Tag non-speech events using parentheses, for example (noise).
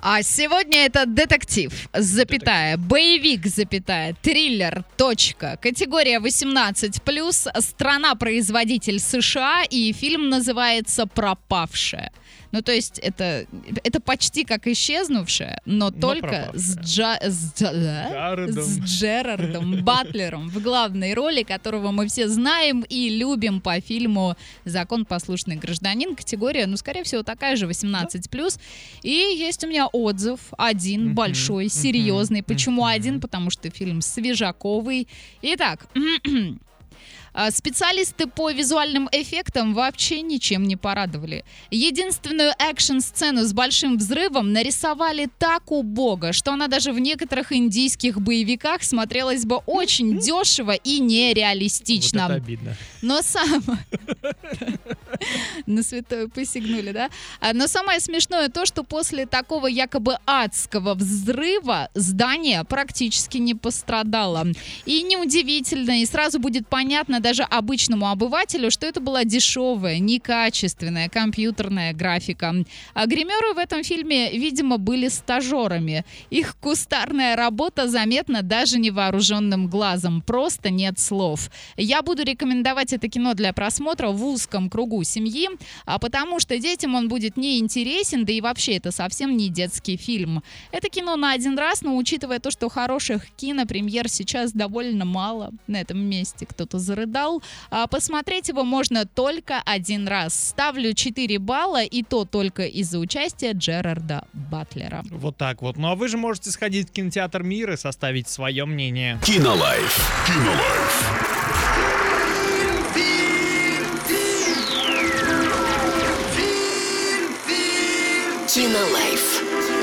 А сегодня это детектив, запятая, боевик, запятая, триллер, точка, категория 18+, страна-производитель США, и фильм называется «Пропавшая». Ну, то есть это, это почти как исчезнувшая, но, только с, Джа, с, Джа- да? Джаредом. с Джерардом Батлером в главной роли, которого мы все знаем и любим по фильму «Закон послушный гражданин». Категория, ну, скорее всего, такая же, 18+. И есть у меня отзыв, один большой, серьезный. Почему один? Потому что фильм свежаковый. Итак, (clears throat) А, Специалисты по визуальным эффектам вообще ничем не порадовали. Единственную экшн-сцену с большим взрывом нарисовали так убого, что она даже в некоторых индийских боевиках смотрелась бы очень (laughs) дешево и нереалистично. Вот это обидно. Но сам... (laughs) На святое посягнули, да? А, Но самое смешное то, что после такого якобы адского взрыва здание практически не пострадало. И неудивительно, и сразу будет понятно даже обычному обывателю, что это была дешевая, некачественная компьютерная графика. А гримеры в этом фильме, видимо, были стажерами. Их кустарная работа заметна даже невооруженным глазом. Просто нет слов. Я буду рекомендовать это кино для просмотра в узком кругу семьи, а потому что детям он будет не интересен, да и вообще это совсем не детский фильм. Это кино на один раз, но учитывая то, что хороших кинопремьер сейчас довольно мало, на этом месте кто-то зарыдал, а посмотреть его можно только один раз. Ставлю 4 балла, и то только из-за участия Джерарда Батлера. Вот так вот. Ну а вы же можете сходить в кинотеатр Мир и составить свое мнение. Кинолайф. Кинолайф. Кинолайф.